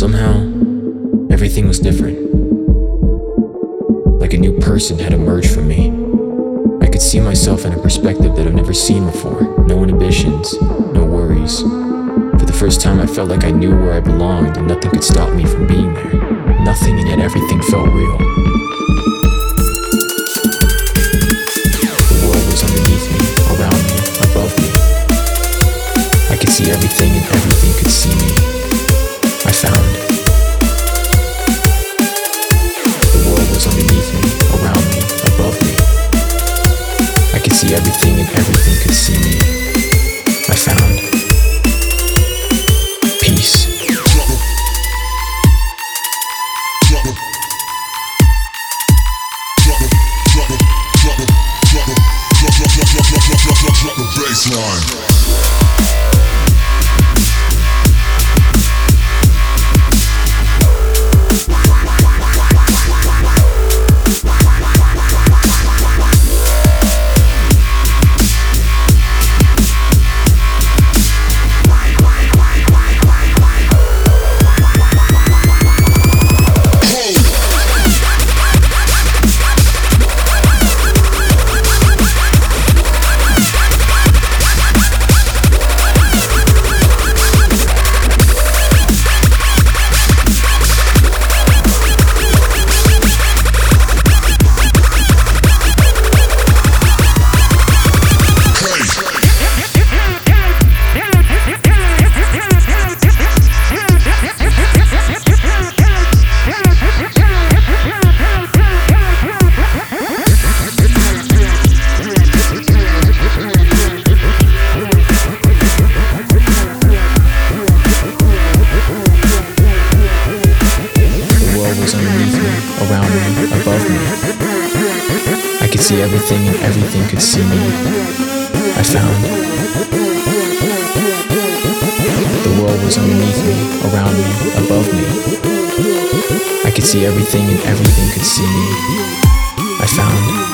Somehow, everything was different. Like a new person had emerged from me. I could see myself in a perspective that I've never seen before. No inhibitions, no worries. For the first time, I felt like I knew where I belonged and nothing could stop me from being there. Nothing and yet everything felt real. Baseline. Was underneath me, around me, above me. I could see everything and everything could see me. I found. The world was underneath me, around me, above me. I could see everything and everything could see me. I found.